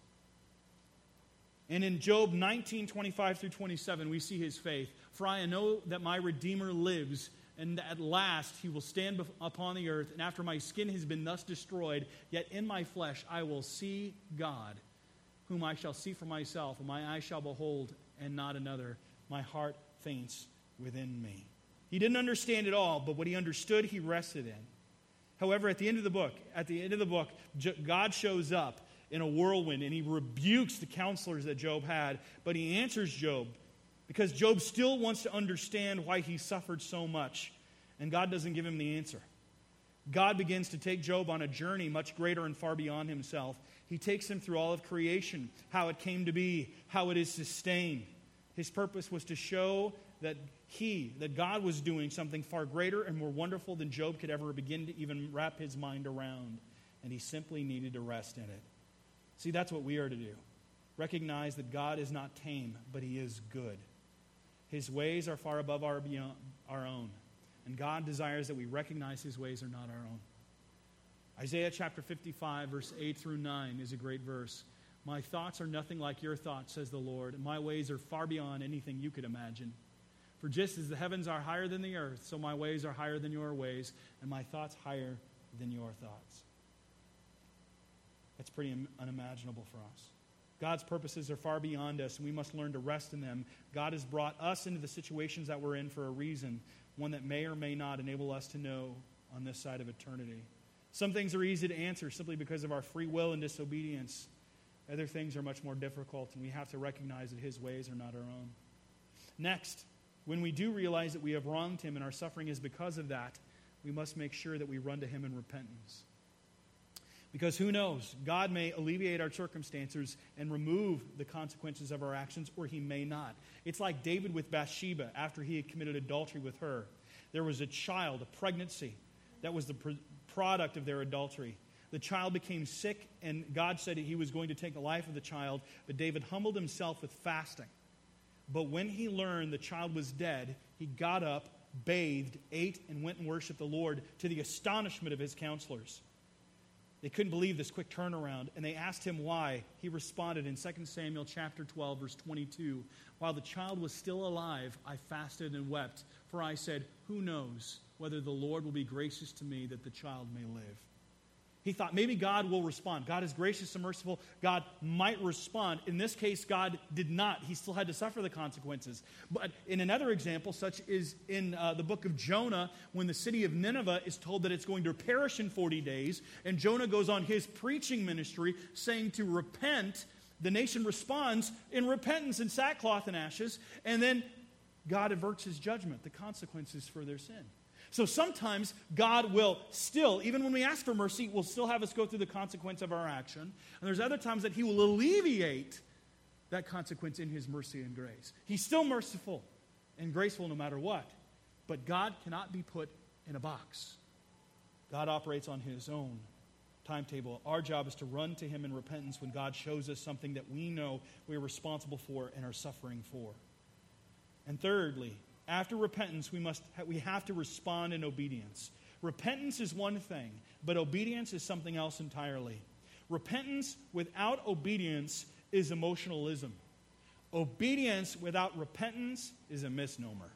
And in Job 19, 25 through 27, we see his faith. For I know that my Redeemer lives, and at last he will stand upon the earth. And after my skin has been thus destroyed, yet in my flesh I will see God, whom I shall see for myself, and my eyes shall behold, and not another. My heart faints within me. He didn't understand it all, but what he understood, he rested in. However, at the end of the book, at the end of the book, God shows up in a whirlwind and he rebukes the counselors that Job had, but he answers Job because Job still wants to understand why he suffered so much, and God doesn't give him the answer. God begins to take Job on a journey much greater and far beyond himself. He takes him through all of creation, how it came to be, how it is sustained. His purpose was to show that he, that God was doing something far greater and more wonderful than Job could ever begin to even wrap his mind around. And he simply needed to rest in it. See, that's what we are to do. Recognize that God is not tame, but He is good. His ways are far above our, beyond, our own. And God desires that we recognize His ways are not our own. Isaiah chapter 55, verse 8 through 9 is a great verse. My thoughts are nothing like your thoughts, says the Lord. My ways are far beyond anything you could imagine. For just as the heavens are higher than the earth, so my ways are higher than your ways, and my thoughts higher than your thoughts. That's pretty unimaginable for us. God's purposes are far beyond us, and we must learn to rest in them. God has brought us into the situations that we're in for a reason, one that may or may not enable us to know on this side of eternity. Some things are easy to answer simply because of our free will and disobedience. Other things are much more difficult, and we have to recognize that His ways are not our own. Next, when we do realize that we have wronged Him and our suffering is because of that, we must make sure that we run to Him in repentance. Because who knows? God may alleviate our circumstances and remove the consequences of our actions, or he may not. It's like David with Bathsheba after he had committed adultery with her. There was a child, a pregnancy, that was the pr- product of their adultery. The child became sick, and God said he was going to take the life of the child, but David humbled himself with fasting. But when he learned the child was dead, he got up, bathed, ate, and went and worshiped the Lord to the astonishment of his counselors. They couldn't believe this quick turnaround, and they asked him why. He responded in 2 Samuel chapter 12, verse 22 While the child was still alive, I fasted and wept, for I said, Who knows whether the Lord will be gracious to me that the child may live? He thought maybe God will respond. God is gracious and merciful. God might respond. In this case, God did not. He still had to suffer the consequences. But in another example, such is in uh, the book of Jonah, when the city of Nineveh is told that it's going to perish in 40 days, and Jonah goes on his preaching ministry saying to repent, the nation responds in repentance and sackcloth and ashes. And then God averts his judgment, the consequences for their sin. So sometimes God will still, even when we ask for mercy, will still have us go through the consequence of our action. And there's other times that he will alleviate that consequence in his mercy and grace. He's still merciful and graceful no matter what. But God cannot be put in a box. God operates on his own timetable. Our job is to run to him in repentance when God shows us something that we know we are responsible for and are suffering for. And thirdly, after repentance, we, must, we have to respond in obedience. Repentance is one thing, but obedience is something else entirely. Repentance without obedience is emotionalism. Obedience without repentance is a misnomer.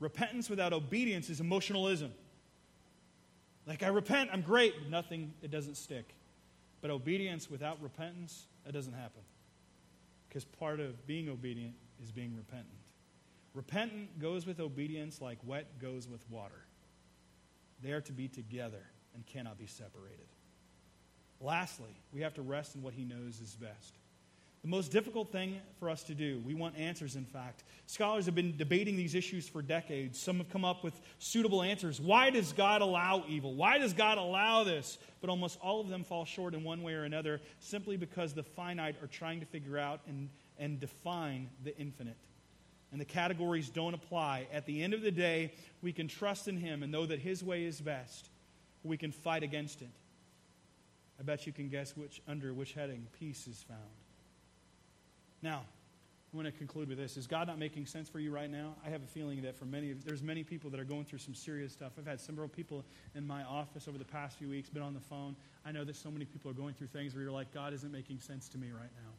Repentance without obedience is emotionalism. Like, I repent, I'm great. Nothing, it doesn't stick. But obedience without repentance, that doesn't happen. Because part of being obedient is being repentant. Repentant goes with obedience like wet goes with water. They are to be together and cannot be separated. Lastly, we have to rest in what he knows is best. The most difficult thing for us to do, we want answers, in fact. Scholars have been debating these issues for decades. Some have come up with suitable answers. Why does God allow evil? Why does God allow this? But almost all of them fall short in one way or another simply because the finite are trying to figure out and, and define the infinite. And the categories don't apply. At the end of the day, we can trust in Him and know that His way is best. We can fight against it. I bet you can guess which, under which heading peace is found. Now, I want to conclude with this. Is God not making sense for you right now? I have a feeling that for many, there's many people that are going through some serious stuff. I've had several people in my office over the past few weeks, been on the phone. I know that so many people are going through things where you're like, God isn't making sense to me right now.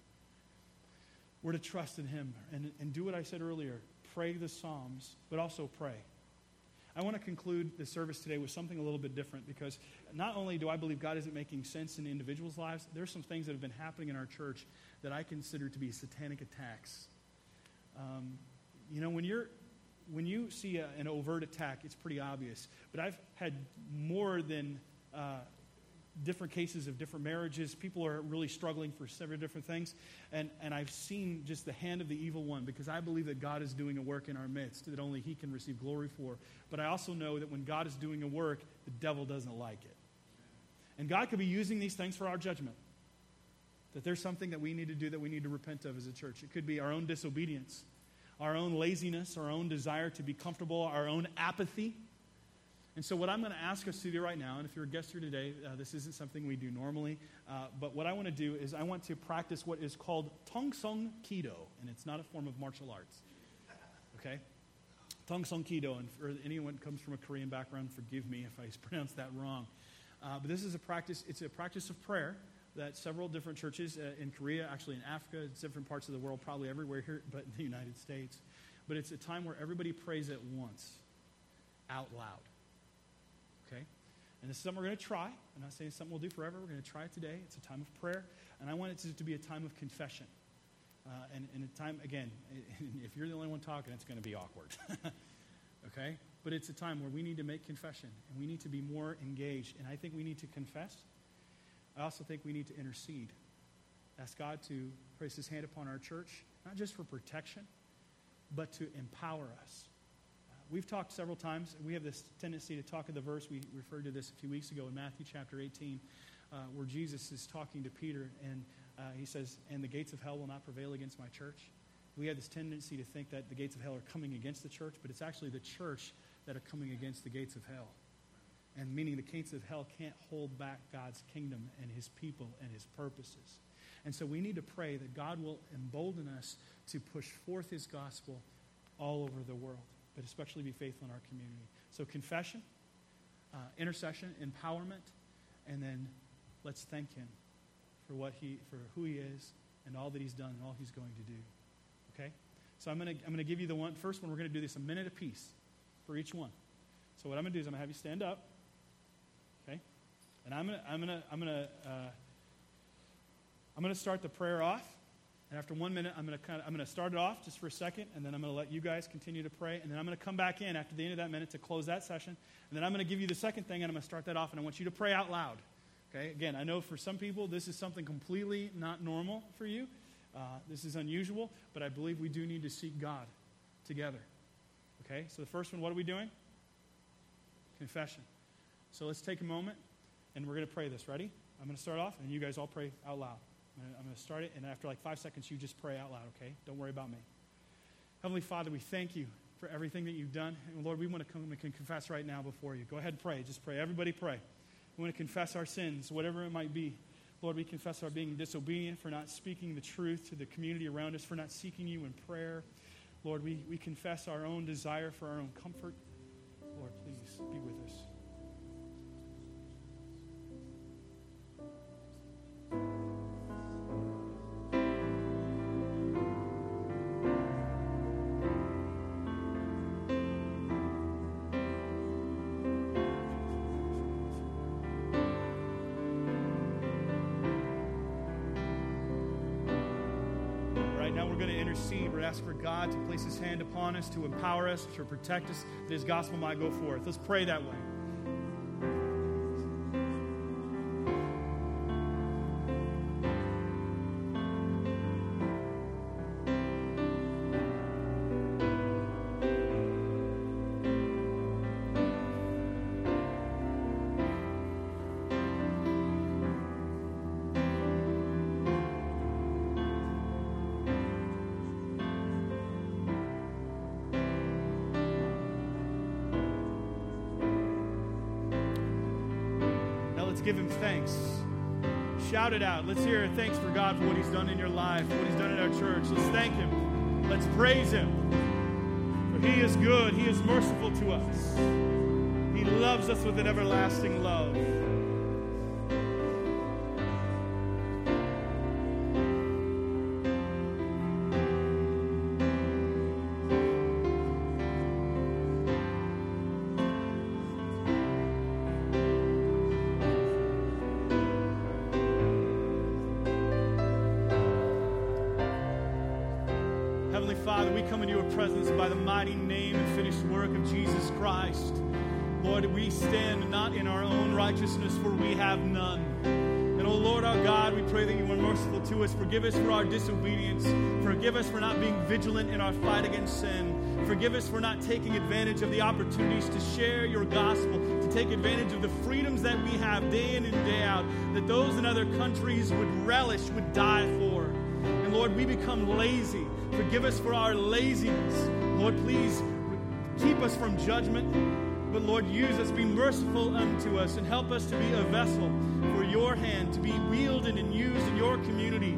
We're to trust in Him and, and do what I said earlier pray the Psalms, but also pray. I want to conclude the service today with something a little bit different because not only do I believe God isn't making sense in individuals' lives, there's some things that have been happening in our church that I consider to be satanic attacks. Um, you know, when you're when you see a, an overt attack, it's pretty obvious. But I've had more than uh, different cases of different marriages. People are really struggling for several different things. And, and I've seen just the hand of the evil one because I believe that God is doing a work in our midst that only He can receive glory for. But I also know that when God is doing a work, the devil doesn't like it. And God could be using these things for our judgment. That there's something that we need to do that we need to repent of as a church. It could be our own disobedience, our own laziness, our own desire to be comfortable, our own apathy. And so, what I'm going to ask us to do right now, and if you're a guest here today, uh, this isn't something we do normally, uh, but what I want to do is I want to practice what is called Tong Song Kido, and it's not a form of martial arts. Okay? Tong Song Kido, and for anyone who comes from a Korean background, forgive me if I pronounce that wrong. Uh, but this is a practice, it's a practice of prayer that several different churches uh, in Korea, actually in Africa, different parts of the world, probably everywhere here but in the United States. But it's a time where everybody prays at once, out loud. And this is something we're going to try. I'm not saying something we'll do forever. We're going to try it today. It's a time of prayer. And I want it to, to be a time of confession. Uh, and, and a time, again, if you're the only one talking, it's going to be awkward. okay? But it's a time where we need to make confession and we need to be more engaged. And I think we need to confess I also think we need to intercede. Ask God to place his hand upon our church, not just for protection, but to empower us. We've talked several times, we have this tendency to talk of the verse. We referred to this a few weeks ago in Matthew chapter 18, uh, where Jesus is talking to Peter, and uh, he says, And the gates of hell will not prevail against my church. We have this tendency to think that the gates of hell are coming against the church, but it's actually the church that are coming against the gates of hell and meaning the gates of hell can't hold back God's kingdom and his people and his purposes. And so we need to pray that God will embolden us to push forth his gospel all over the world, but especially be faithful in our community. So confession, uh, intercession, empowerment, and then let's thank him for what he for who he is and all that he's done and all he's going to do. Okay? So I'm going to I'm going to give you the one first one we're going to do this a minute apiece for each one. So what I'm going to do is I'm going to have you stand up. Okay? And I'm going to I'm gonna, I'm gonna, uh, I'm gonna start the prayer off. And after one minute, I'm going to kind of, I'm going to start it off just for a second, and then I'm going to let you guys continue to pray, and then I'm going to come back in after the end of that minute to close that session, and then I'm going to give you the second thing, and I'm going to start that off, and I want you to pray out loud. Okay? Again, I know for some people this is something completely not normal for you. Uh, this is unusual, but I believe we do need to seek God together. Okay? So the first one, what are we doing? Confession. So let's take a moment and we're going to pray this. Ready? I'm going to start off and you guys all pray out loud. I'm going to start it, and after like five seconds, you just pray out loud, okay? Don't worry about me. Heavenly Father, we thank you for everything that you've done. And Lord, we want to come and confess right now before you. Go ahead and pray. Just pray. Everybody pray. We want to confess our sins, whatever it might be. Lord, we confess our being disobedient, for not speaking the truth to the community around us, for not seeking you in prayer. Lord, we, we confess our own desire for our own comfort. Lord, please be with us. God to place his hand upon us, to empower us, to protect us, that his gospel might go forth. Let's pray that way. Shout it out. Let's hear thanks for God for what he's done in your life, what he's done in our church. Let's thank him. Let's praise him. For he is good, he is merciful to us. He loves us with an everlasting love. Righteousness, for we have none. And, oh Lord our God, we pray that you are merciful to us. Forgive us for our disobedience. Forgive us for not being vigilant in our fight against sin. Forgive us for not taking advantage of the opportunities to share your gospel, to take advantage of the freedoms that we have day in and day out, that those in other countries would relish, would die for. And Lord, we become lazy. Forgive us for our laziness. Lord, please keep us from judgment. But Lord, use us, be merciful unto us, and help us to be a vessel for your hand, to be wielded and used in your community,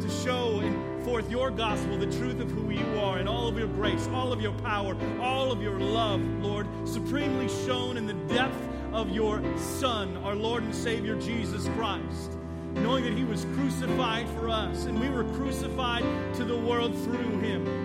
to show forth your gospel, the truth of who you are, and all of your grace, all of your power, all of your love, Lord, supremely shown in the depth of your Son, our Lord and Savior Jesus Christ knowing that he was crucified for us and we were crucified to the world through him.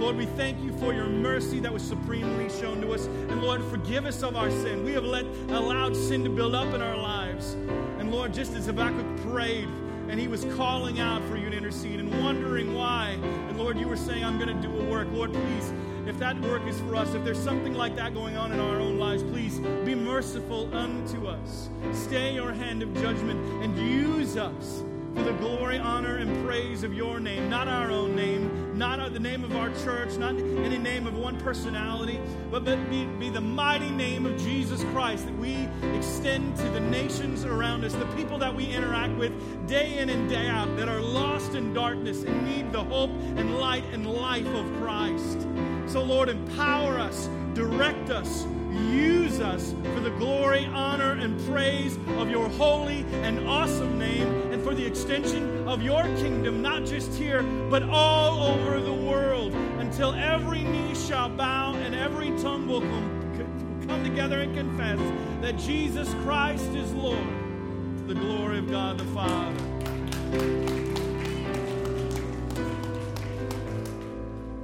Lord, we thank you for your mercy that was supremely shown to us. And Lord, forgive us of our sin. We have let allowed sin to build up in our lives. And Lord, just as Habakkuk prayed, and he was calling out for you to intercede and wondering why. And Lord, you were saying, I'm going to do a work. Lord, please, if that work is for us, if there's something like that going on in our own lives, please be merciful unto us. Stay your hand of judgment and use us for the glory, honor, and praise of your name, not our own name, not the name of our church, not any name of one personality, but be, be the mighty name of Jesus Christ that we extend to the nations around us, the people that we interact with day in and day out that are lost in darkness and need the hope and light and life of Christ. So, Lord, empower us, direct us, use us for the glory, honor, and praise of your holy and awesome name and for the extension of your kingdom, not just here, but all over the world, until every knee shall bow and every tongue will come, come together and confess that Jesus Christ is Lord to the glory of God the Father.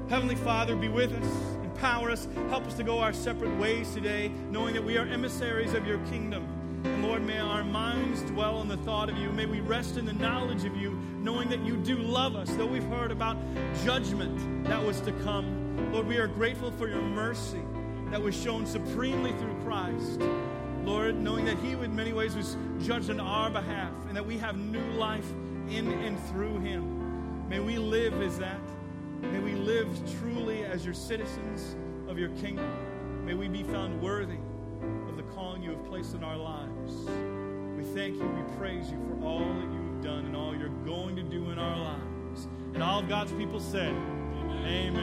Heavenly Father, be with us empower us. Help us to go our separate ways today, knowing that we are emissaries of your kingdom. And Lord, may our minds dwell on the thought of you. May we rest in the knowledge of you, knowing that you do love us, though we've heard about judgment that was to come. Lord, we are grateful for your mercy that was shown supremely through Christ. Lord, knowing that he, in many ways, was judged on our behalf and that we have new life in and through him. May we live as that. May we live truly as your citizens of your kingdom. May we be found worthy of the calling you have placed in our lives. We thank you, we praise you for all that you've done and all you're going to do in our lives. And all of God's people said, Amen. Amen.